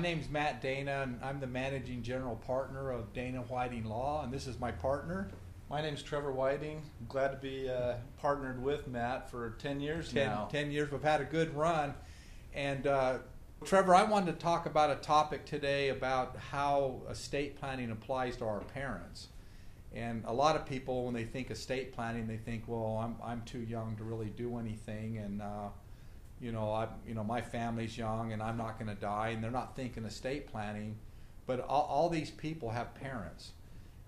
Name's Matt Dana, and I'm the managing general partner of Dana Whiting Law, and this is my partner. My name's Trevor Whiting. I'm glad to be uh, partnered with Matt for 10 years Ten, now. 10 years. We've had a good run. And uh, Trevor, I wanted to talk about a topic today about how estate planning applies to our parents. And a lot of people, when they think estate planning, they think, well, I'm, I'm too young to really do anything. And, uh, you know, I, you know, my family's young and I'm not going to die. And they're not thinking estate planning. But all, all these people have parents.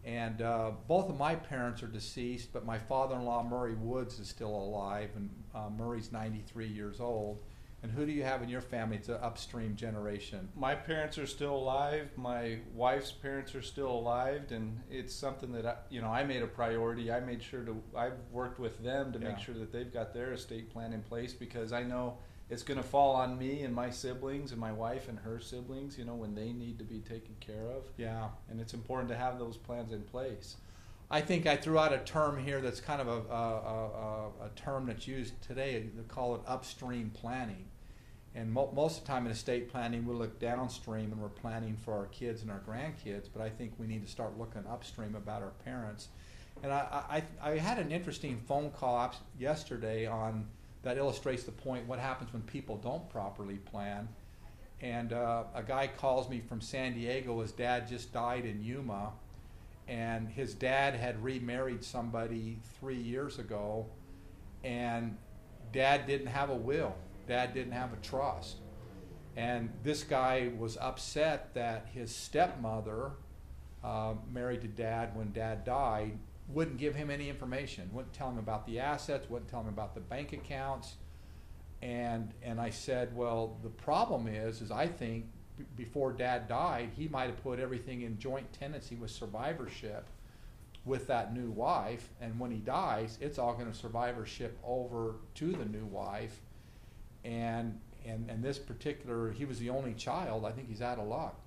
And uh, both of my parents are deceased, but my father-in-law Murray Woods is still alive, and uh, Murray's 93 years old. And who do you have in your family? It's an upstream generation. My parents are still alive. My wife's parents are still alive, and it's something that I, you know I made a priority. I made sure to I've worked with them to Yeah. make sure that they've got their estate plan in place because I know it's going to fall on me and my siblings and my wife and her siblings. You know when they need to be taken care of, Yeah. and it's important to have those plans in place. I think I threw out a term here that's kind of a, a, a, a term that's used today. They call it upstream planning. And mo- most of the time in estate planning, we look downstream and we're planning for our kids and our grandkids. But I think we need to start looking upstream about our parents. And I, I, I had an interesting phone call yesterday on that illustrates the point what happens when people don't properly plan. And uh, a guy calls me from San Diego. His dad just died in Yuma and his dad had remarried somebody three years ago, and dad didn't have a will, dad didn't have a trust. And this guy was upset that his stepmother, uh, married to dad when dad died, wouldn't give him any information, wouldn't tell him about the assets, wouldn't tell him about the bank accounts. And, and I said, well, the problem is, is I think before dad died, he might have put everything in joint tenancy with survivorship with that new wife. And when he dies, it's all going to survivorship over to the new wife. And, and, and this particular, he was the only child. I think he's out of luck.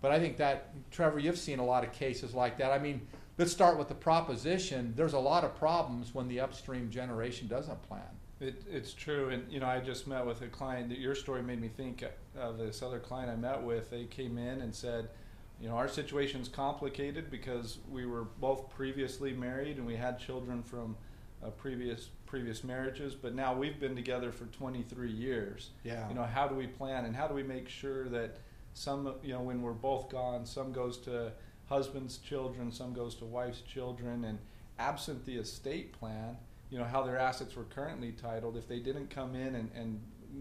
But I think that, Trevor, you've seen a lot of cases like that. I mean, let's start with the proposition. There's a lot of problems when the upstream generation doesn't plan. It, it's true, and you know, I just met with a client. That your story made me think of this other client I met with. They came in and said, you know, our situation's complicated because we were both previously married and we had children from uh, previous previous marriages, but now we've been together for 23 years. Yeah. You know, how do we plan and how do we make sure that some, you know, when we're both gone, some goes to husband's children, some goes to wife's children, and absent the estate plan, you know, how their assets were currently titled, if they didn't come in and, and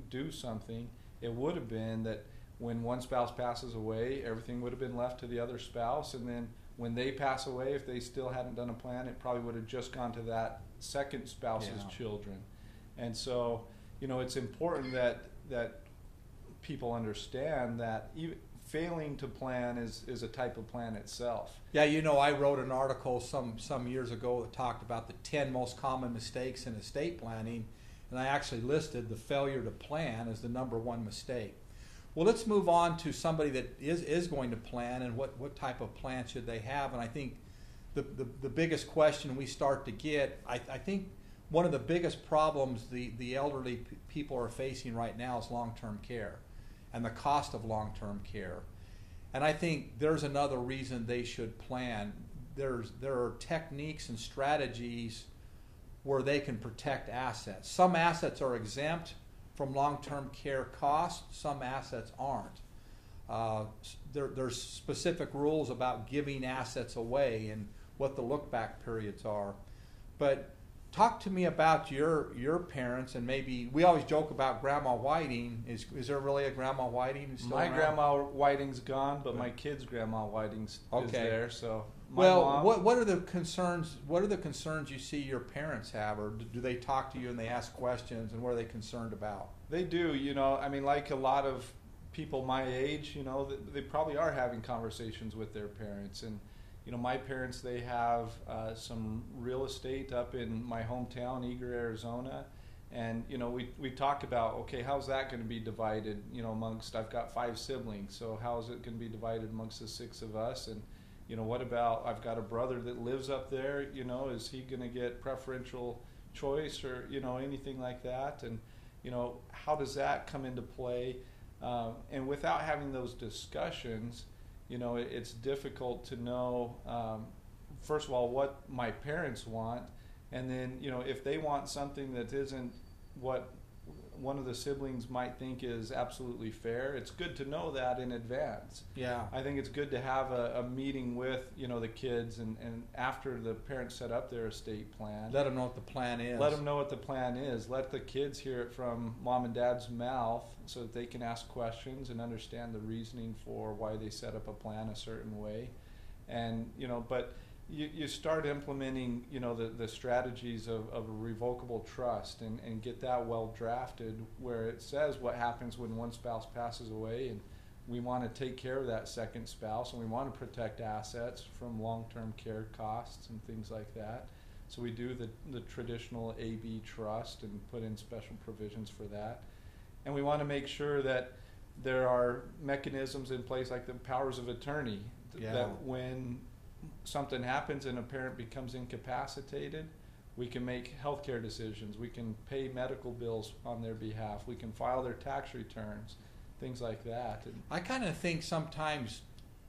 do something, it would have been that when one spouse passes away, everything would have been left to the other spouse, and then when they pass away, if they still hadn't done a plan, it probably would have just gone to that second spouse's Yeah. children. And so, you know, it's important that that people understand that even failing to plan is, is a type of plan itself. Yeah, you know, I wrote an article some some years ago that talked about the ten most common mistakes in estate planning, and I actually listed the failure to plan as the number one mistake. Well, let's move on to somebody that is is going to plan and what what type of plan should they have? And I think the the, the biggest question we start to get, I, I think. One of the biggest problems the, the elderly p- people are facing right now is long term care and the cost of long term care. And I think there's another reason they should plan. There's there are techniques and strategies where they can protect assets. Some assets are exempt from long-term care costs. Some assets aren't. Uh, there, there's specific rules about giving assets away and what the look-back periods are. But talk to me about your your parents and maybe we always joke about Grandma Whiting. Is is there really a Grandma Whiting? still my around? grandma Whiting's gone, but my kid's grandma Whiting's is Okay. there. So my Well, mom- what what are the concerns? What are the concerns you see your parents have, or do, they talk to you and they ask questions, and what are they concerned about? They do, you know. I mean, like a lot of people my age, you know, th- they probably are having conversations with their parents. And, you know, my parents, they have uh, some real estate up in my hometown, Eagar, Arizona. And, you know, we, we talk about, okay, how's that going to be divided, you know, amongst, I've got five siblings, so how is it going to be divided amongst the six of us? And, you know, what about, I've got a brother that lives up there, you know, is he going to get preferential choice or, you know, anything like that? And, you know, how does that come into play? Um, and without having those discussions, you know, it, it's difficult to know, um, first of all, what my parents want, and then, you know, if they want something that isn't what one of the siblings might think is absolutely fair, it's good to know that in advance. Yeah. I think it's good to have a, a meeting with, you know, the kids and, and after the parents set up their estate plan. Let them know what the plan is. Let them know what the plan is. Let the kids hear it from mom and dad's mouth so that they can ask questions and understand the reasoning for why they set up a plan a certain way. And, you know, but you, you start implementing, you know, the, the strategies of, of a revocable trust and, and get that well drafted where it says what happens when one spouse passes away and we want to take care of that second spouse and we want to protect assets from long-term care costs and things like that. So we do the, the traditional AB trust and put in special provisions for that. And we want to make sure that there are mechanisms in place like the powers of attorney th- Yeah. that when something happens and a parent becomes incapacitated, we can make healthcare decisions, we can pay medical bills on their behalf, we can file their tax returns, things like that. And I kind of think sometimes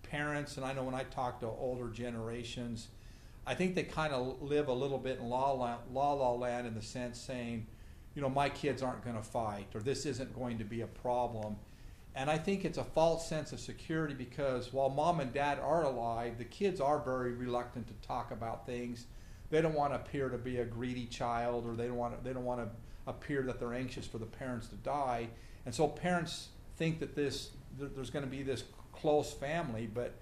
parents, and I know when I talk to older generations, I think they kind of live a little bit in la la, la la land in the sense saying, you know, my kids aren't going to fight, or this isn't going to be a problem. And I think it's a false sense of security because while mom and dad are alive, the kids are very reluctant to talk about things. They don't want to appear to be a greedy child, or they don't want to, they don't want to appear that they're anxious for the parents to die. And so parents think that this there- there's going to be this close family, but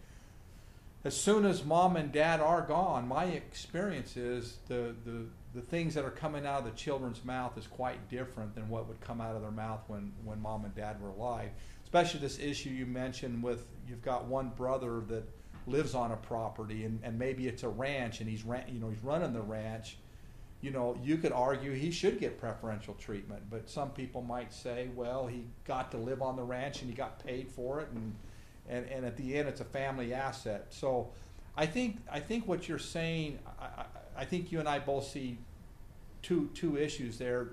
as soon as mom and dad are gone, my experience is the, the, the things that are coming out of the children's mouth is quite different than what would come out of their mouth when, when mom and dad were alive. Especially this issue you mentioned with you've got one brother that lives on a property and, and maybe it's a ranch and he's ran, you know he's running the ranch. You know, you could argue he should get preferential treatment, but some people might say, well, he got to live on the ranch and he got paid for it and and, and at the end it's a family asset. So I think I think what you're saying I, I, I think you and I both see two two issues there.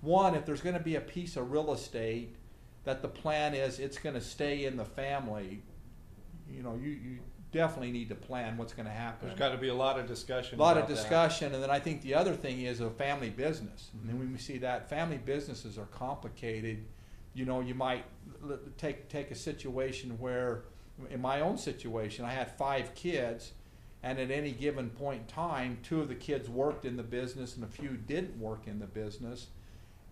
One, if there's going to be a piece of real estate that the plan is it's going to stay in the family, you know, you, you definitely need to plan what's going to happen. there's got to be a lot of discussion. A lot of about that. discussion, and then I think the other thing is a family business. Mm-hmm. And then when we see that, family businesses are complicated. You know, you might take take a situation where, in my own situation, I had five kids, and at any given point in time, two of the kids worked in the business, and a few didn't work in the business.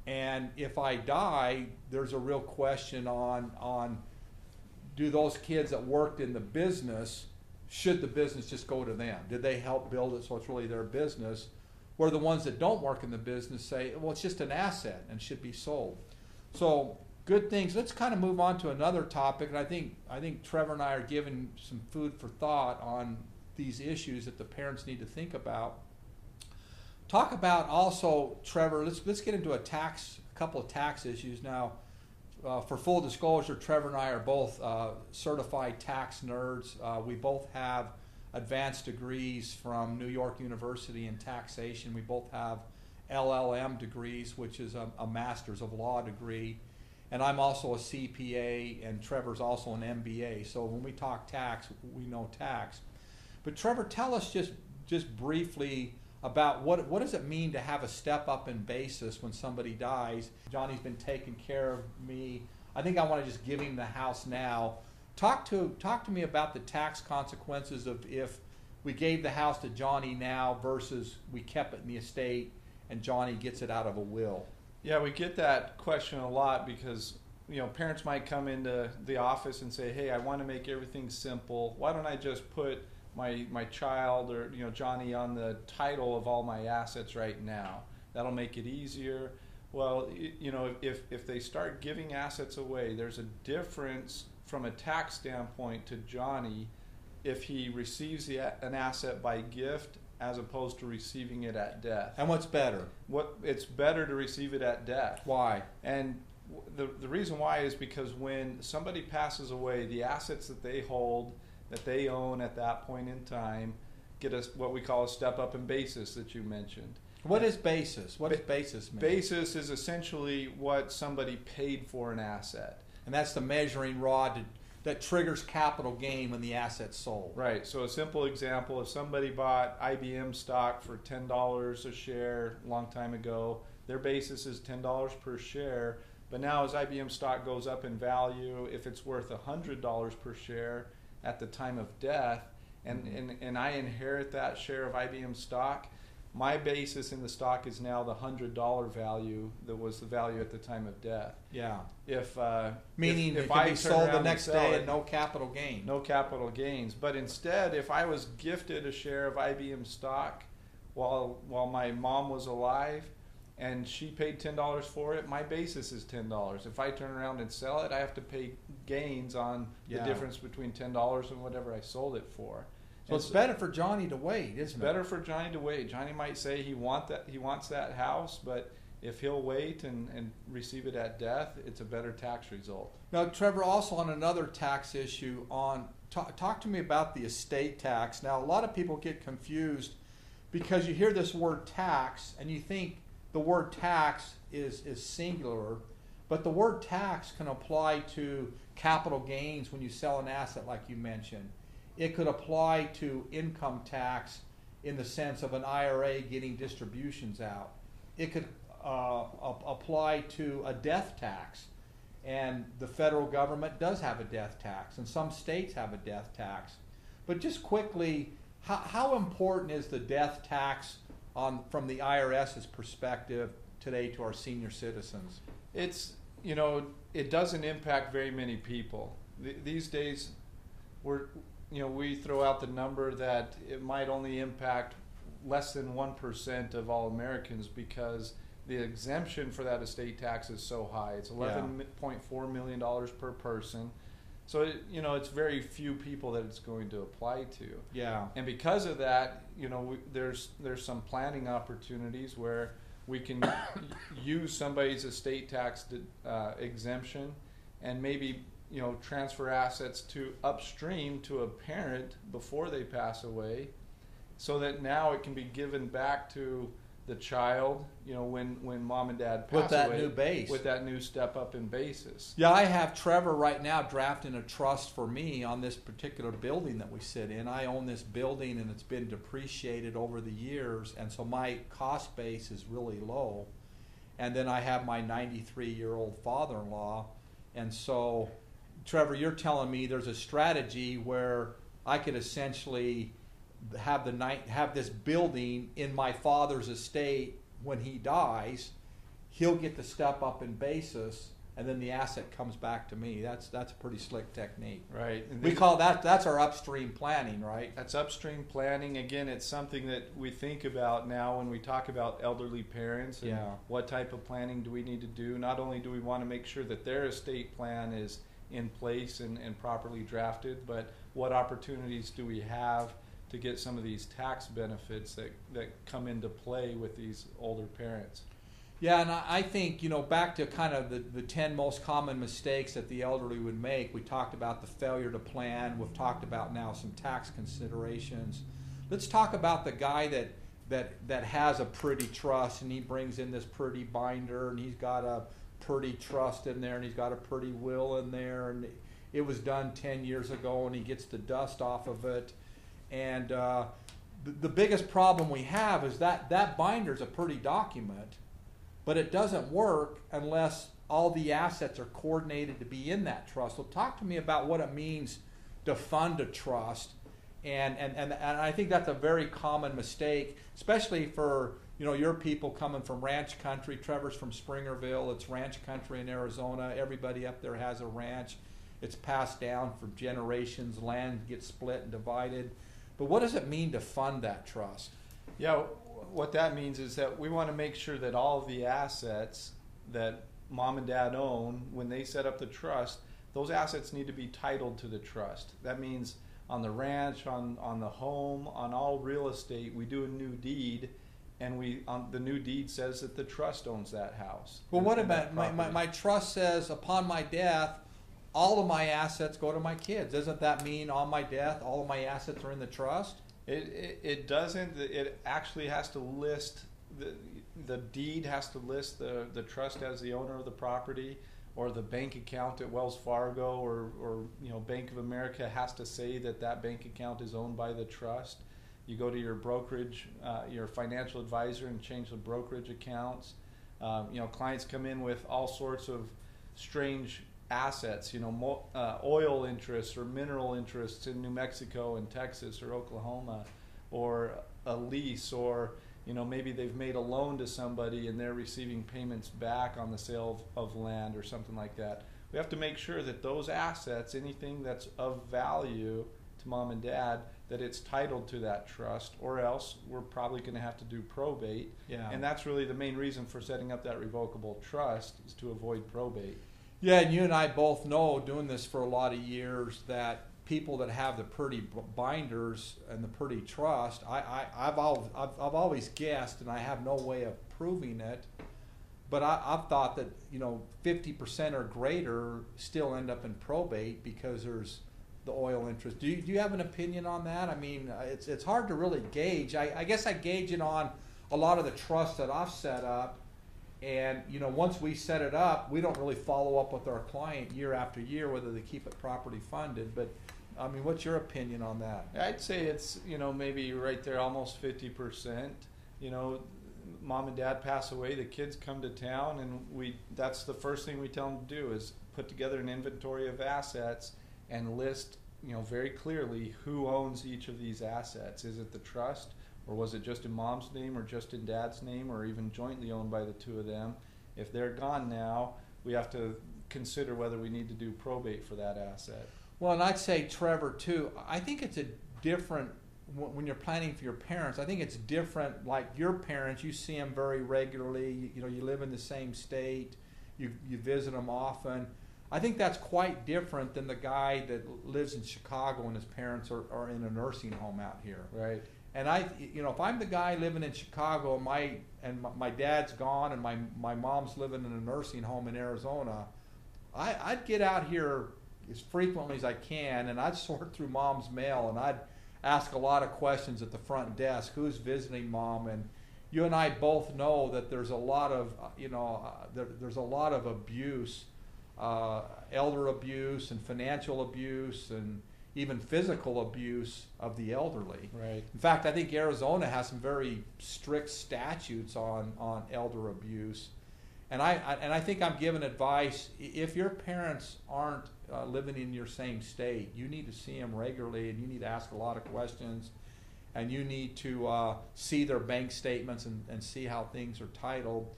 And if I die, there's a real question on on do those kids that worked in the business should the business just go to them? Did they help build it so it's really their business? Where the ones that don't work in the business say, well, it's just an asset and should be sold. So good things. Let's kind of move on to another topic, and I think I think Trevor and I are giving some food for thought on these issues that the parents need to think about. Talk about also, Trevor. Let's let's get into a tax, a couple of tax issues now. Uh, for full disclosure, Trevor and I are both uh, certified tax nerds. Uh, we both have advanced degrees from New York University in taxation. We both have LLM degrees, which is a, a master's of law degree. And I'm also a CPA, and Trevor's also an MBA. So when we talk tax, we know tax. But Trevor, tell us just just briefly about what what does it mean to have a step up in basis when somebody dies. Johnny's been taking care of me. I think I want to just give him the house now. Talk to talk to me about the tax consequences of if we gave the house to Johnny now versus we kept it in the estate and Johnny gets it out of a will. Yeah, we get that question a lot because you know parents might come into the office and say, "Hey, I want to make everything simple. Why don't I just put my my child or you know Johnny on the title of all my assets right now? That'll make it easier." Well, you know, if if they start giving assets away, there's a difference from a tax standpoint to Johnny if he receives the, an asset by gift as opposed to receiving it at death. And what's better? What it's better to receive it at death. Why? And the, the reason why is because when somebody passes away, the assets that they hold, that they own at that point in time, get us what we call a step up in basis that you mentioned. What is basis? What does basis mean? Basis is essentially what somebody paid for an asset. and that's the measuring rod to, that triggers capital gain when the asset's sold. Right. So a simple example: if somebody bought IBM stock for ten dollars a share a long time ago, their basis is ten dollars per share. But now, as IBM stock goes up in value, if it's worth hundred dollars per share at the time of death, and, Mhm. and and I inherit that share of IBM stock, my basis in the stock is now the hundred dollar value that was the value at the time of death. Yeah, If uh, meaning if, if I sold the next day at no capital gain. no capital gains. But instead, if I was gifted a share of IBM stock while while my mom was alive and she paid ten dollars for it, my basis is ten dollars. If I turn around and sell it, I have to pay gains on the difference between ten dollars and whatever I sold it for. So it's better for Johnny to wait, isn't it's it? better for Johnny to wait. Johnny might say he want that he wants that house, but if he'll wait and, and receive it at death, it's a better tax result. Now, Trevor, also on another tax issue, on talk, talk to me about the estate tax. Now, a lot of people get confused because you hear this word tax and you think the word tax is is singular, but the word tax can apply to capital gains when you sell an asset, like you mentioned. It could apply to income tax in the sense of an IRA getting distributions out. It could uh, ap- apply to a death tax and the federal government does have a death tax, and some states have a death tax. But just quickly, how, how important is the death tax on from the IRS's perspective today to our senior citizens? It's you know it doesn't impact very many people Th- these days. We're you know we throw out the number that it might only impact less than one percent of all Americans because the exemption for that estate tax is so high. It's eleven point four million dollars per person. So it, you know it's very few people that it's going to apply to. Yeah, And because of that, you know, we, there's there's some planning opportunities where we can use somebody's estate tax uh, exemption, and maybe you know transfer assets to upstream to a parent before they pass away, so that now it can be given back to the child. You know, when when mom and dad pass with that away, new base. with that new step up in basis. Yeah, I have Trevor right now drafting a trust for me on this particular building that we sit in. I own this building and it's been depreciated over the years, and so my cost base is really low. And then I have my 93 year old father in law. And so, Trevor, you're telling me there's a strategy where I could essentially have the night have this building in my father's estate when he dies he'll get the step up in basis and then the asset comes back to me that's that's a pretty slick technique Right. And we call that that's our upstream planning right That's upstream planning. Again, it's something that we think about now when we talk about elderly parents and Yeah. what type of planning do we need to do. Not only do we want to make sure that their estate plan is in place and, and properly drafted, but what opportunities do we have to get some of these tax benefits that, that come into play with these older parents? yeah and I, think you know back to kind of the, the 10 most common mistakes that the elderly would make we talked about the failure to plan we've talked about now some tax considerations let's talk about the guy that that that has a pretty trust and he brings in this pretty binder and he's got a pretty trust in there and he's got a pretty will in there and it was done 10 years ago and he gets the dust off of it and uh, the, the biggest problem we have is that that binder is a pretty document but it doesn't work unless all the assets are coordinated to be in that trust. So talk to me about what it means to fund a trust. And, and, and, and I think that's a very common mistake, especially for you know your people coming from ranch country. Trevor's from Springerville. It's ranch country in Arizona. Everybody up there has a ranch. It's passed down for generations. Land gets split and divided. But what does it mean to fund that trust? Yeah, what that means is that we want to make sure that all of the assets that mom and dad own, when they set up the trust, those assets need to be titled to the trust. That means on the ranch, on, on the home, on all real estate, we do a new deed, and we on the new deed says that the trust owns that house. Well, what about my, my, my trust says upon my death, all of my assets go to my kids. Doesn't that mean on my death, all of my assets are in the trust? It, it, it doesn't. It actually has to list the the deed has to list the the trust as the owner of the property. or the bank account at Wells Fargo or, or you know Bank of America has to say that that bank account is owned by the trust. You go to your brokerage, uh, your financial advisor, and change the brokerage accounts. Um, you know, clients come in with all sorts of strange assets. You know, mo- uh, oil interests or mineral interests in New Mexico and Texas or Oklahoma, or a lease or you know maybe they've made a loan to somebody and they're receiving payments back on the sale of, of, land or something like that we have to make sure that those assets anything that's of value to mom and dad that it's titled to that trust or else we're probably going to have to do probate Yeah. and that's really the main reason for setting up that revocable trust is to avoid probate Yeah, and you and I both know, doing this for a lot of years, that people that have the pretty binders and the pretty trust, I, I, I've, al- I've, I've always guessed, and I have no way of proving it, but I, I've thought that, you know, 50% or greater still end up in probate because there's the oil interest. Do you, do you have an opinion on that? I mean, uh, it's, it's hard to really gauge. I, I guess I gauge it on a lot of the trusts that I've set up. And you know, once we set it up, we don't really follow up with our client year after year whether they keep it properly funded. But I mean, what's your opinion on that? I'd say it's you know maybe right there almost fifty percent. You know, mom and dad pass away, the kids come to town, and we that's the first thing we tell them to do is put together an inventory of assets and list you know very clearly who owns each of these assets. Is it the trust? Or was it just in mom's name, or just in dad's name, or even jointly owned by the two of them? If they're gone now, we have to consider whether we need to do probate for that asset. Well, and I'd say Trevor too. I think it's a different when you're planning for your parents. I think it's different. Like your parents, you see them very regularly. You, you know, you live in the same state. You you visit them often. I think that's quite different than the guy that lives in Chicago and his parents are, are in a nursing home out here. Right. And I, you know, if I'm the guy living in Chicago, my and my, dad's gone, and my my mom's living in a nursing home in Arizona, I, I'd get out here as frequently as I can, and I'd sort through mom's mail, and I'd ask a lot of questions at the front desk. Who's visiting mom? And you and I both know that there's a lot of, uh, you know, uh, there, there's a lot of abuse, uh, elder abuse, and financial abuse, and even physical abuse of the elderly. Right. In fact, I think Arizona has some very strict statutes on, on elder abuse. And I, I and I think I'm giving advice. If your parents aren't uh, living in your same state, you need to see them regularly, and you need to ask a lot of questions, and you need to uh, see their bank statements and, and see how things are titled.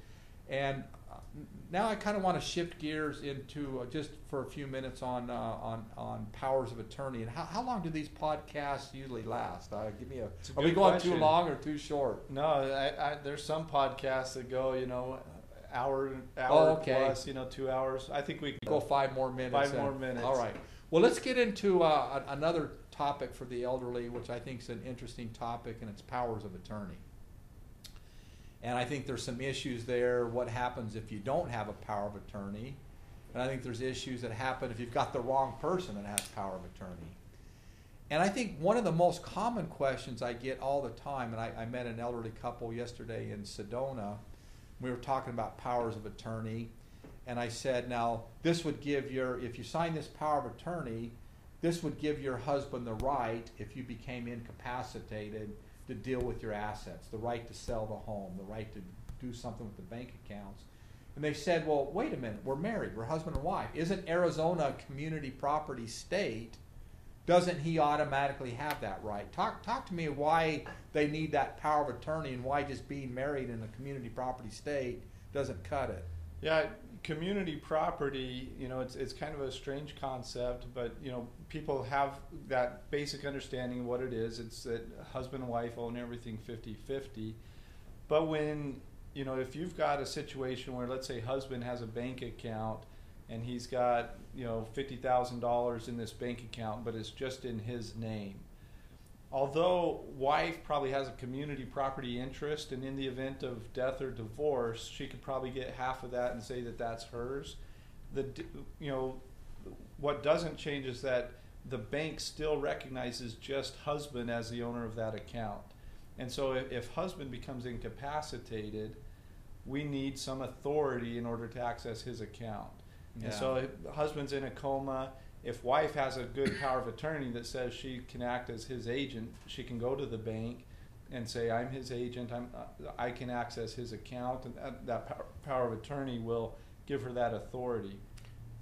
And now I kind of want to shift gears into uh, just for a few minutes on uh, on on powers of attorney and how, how long do these podcasts usually last? Uh, give me a. A Are we going too long or too short? No, I, I, there's some podcasts that go, you know, hour, hour Oh, okay. plus, you know, two hours. I think we can Go five more minutes. Five more minutes. All right. Well, let's get into uh, another topic for the elderly, which I think is an interesting topic, and it's powers of attorney. And I think there's some issues there. What happens if you don't have a power of attorney? And I think there's issues that happen if you've got the wrong person that has power of attorney. And I think one of the most common questions I get all the time, and I, I met an elderly couple yesterday in Sedona. We were talking about powers of attorney, and I said, now this would give your, if you sign this power of attorney, this would give your husband the right, if you became incapacitated, to deal with your assets, the right to sell the home, the right to do something with the bank accounts. And they said, well, wait a minute, we're married, we're husband and wife. Isn't Arizona a community property state? Doesn't he automatically have that right? Talk, talk to me why they need that power of attorney and why just being married in a community property state doesn't cut it. Yeah, community property, you know, it's it's kind of a strange concept, but you know, people have that basic understanding of what it is. It's that husband and wife own everything 50-50. But when, you know, if you've got a situation where let's say husband has a bank account and he's got, you know, $50,000 in this bank account, but it's just in his name. Although wife probably has a community property interest, and in the event of death or divorce, she could probably get half of that and say that that's hers. The you know what doesn't change is that the bank still recognizes just husband as the owner of that account, and so if, if husband becomes incapacitated, we need some authority in order to access his account. Yeah. And so, if husband's in a coma. If wife has a good power of attorney that says she can act as his agent, she can go to the bank and say, "I'm his agent. I'm, uh, I can access his account," and that, that power, power of attorney will give her that authority.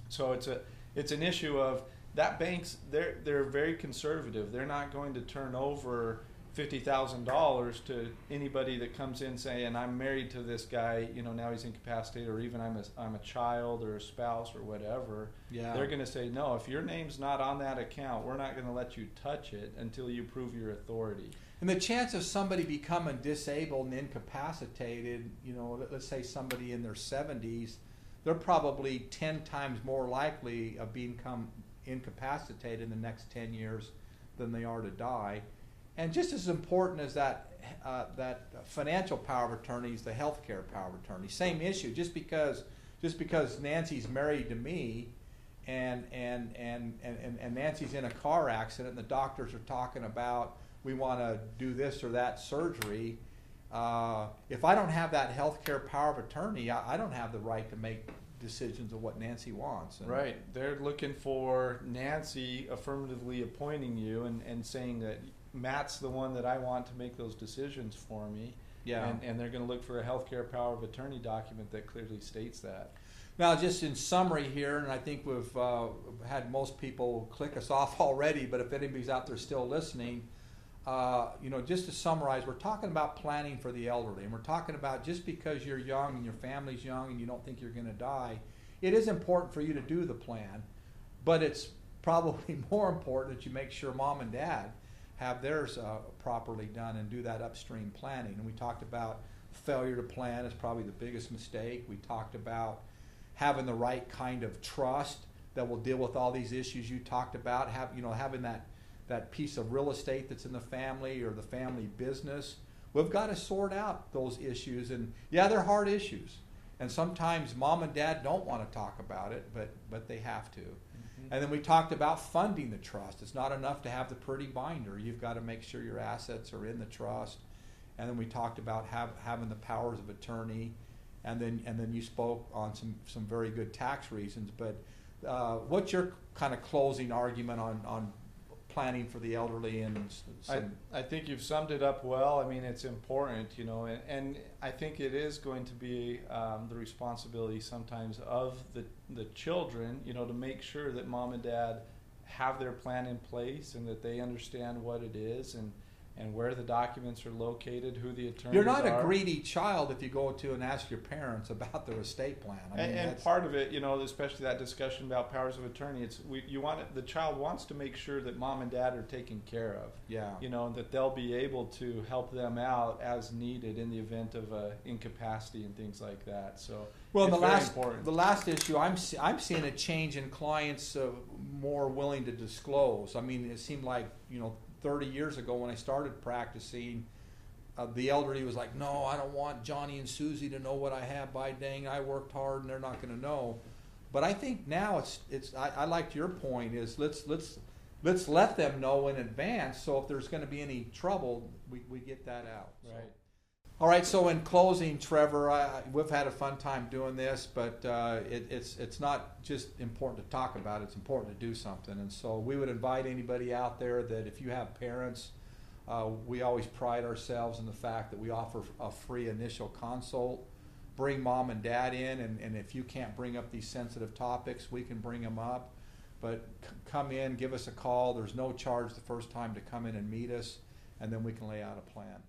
So it's a it's an issue of that bank's they're they're very conservative. They're not going to turn over fifty thousand dollars to anybody that comes in saying I'm married to this guy. You know now he's incapacitated, or even I'm a I'm a child or a spouse or whatever. Yeah. They're going to say no. If your name's not on that account, we're not going to let you touch it until you prove your authority. And the chance of somebody becoming disabled and incapacitated, you know, let- let's say somebody in their 70s, they're probably 10 times more likely of being incapacitated in the next 10 years than they are to die. And just as important as that, uh, that financial power of attorney is the health care power of attorney. Same issue. Just because, just because Nancy's married to me and, and, and, and, and Nancy's in a car accident and the doctors are talking about we want to do this or that surgery. Uh, if I don't have that health care power of attorney, I, I don't have the right to make decisions of what Nancy wants. And- Right. They're looking for Nancy affirmatively appointing you and, and saying that Matt's the one that I want to make those decisions for me. Yeah. And, and they're going to look for a healthcare power of attorney document that clearly states that. Now, just in summary here, and I think we've uh, had most people click us off already, but if anybody's out there still listening, uh, you know, just to summarize, we're talking about planning for the elderly, and we're talking about just because you're young and your family's young and you don't think you're going to die, it is important for you to do the plan, but it's probably more important that you make sure mom and dad have theirs uh, properly done and do that upstream planning. And we talked about failure to plan is probably the biggest mistake. We talked about having the right kind of trust that will deal with all these issues you talked about. Have you know having that that piece of real estate that's in the family or the family business. We've got to sort out those issues, and yeah, they're hard issues. And sometimes mom and dad don't want to talk about it, but but they have to. And then we talked about funding the trust. It's not enough to have the pretty binder. You've got to make sure your assets are in the trust. And then we talked about have, having the powers of attorney. And then and then you spoke on some, some very good tax reasons. But uh, what's your kind of closing argument on, on planning for the elderly and s- I, some, I think you've summed it up well. I mean, it's important, you know, and, and I think it is going to be um, the responsibility sometimes of the, the children, you know, to make sure that mom and dad have their plan in place and that they understand what it is and, and where the documents are located, who the attorneys you're not are. a greedy child if you go to and ask your parents about their estate plan. I mean, and, and part of it, you know, especially that discussion about powers of attorney, it's we, you want it, the child wants to make sure that mom and dad are taken care of. yeah. you know, and that they'll be able to help them out as needed in the event of uh, incapacity and things like that. So, Well, the last important. the last issue, I'm I'm seeing a change in clients uh, more willing to disclose. I mean, it seemed like you know 30 years ago when I started practicing, uh, the elderly was like, "No, I don't want Johnny and Susie to know what I have. By dang, I worked hard, and they're not going to know." But I think now it's it's. I, I liked your point is let's let's let's let them know in advance. So if there's going to be any trouble, we, we get that out. So- right. All right. So in closing, Trevor, I, we've had a fun time doing this, but uh, it, it's it's not just important to talk about; it's important to do something. And so we would invite anybody out there that if you have parents, uh, we always pride ourselves in the fact that we offer a free initial consult. Bring mom and dad in, and, and if you can't bring up these sensitive topics, we can bring them up. But c- come in, give us a call. There's no charge the first time to come in and meet us, and then we can lay out a plan.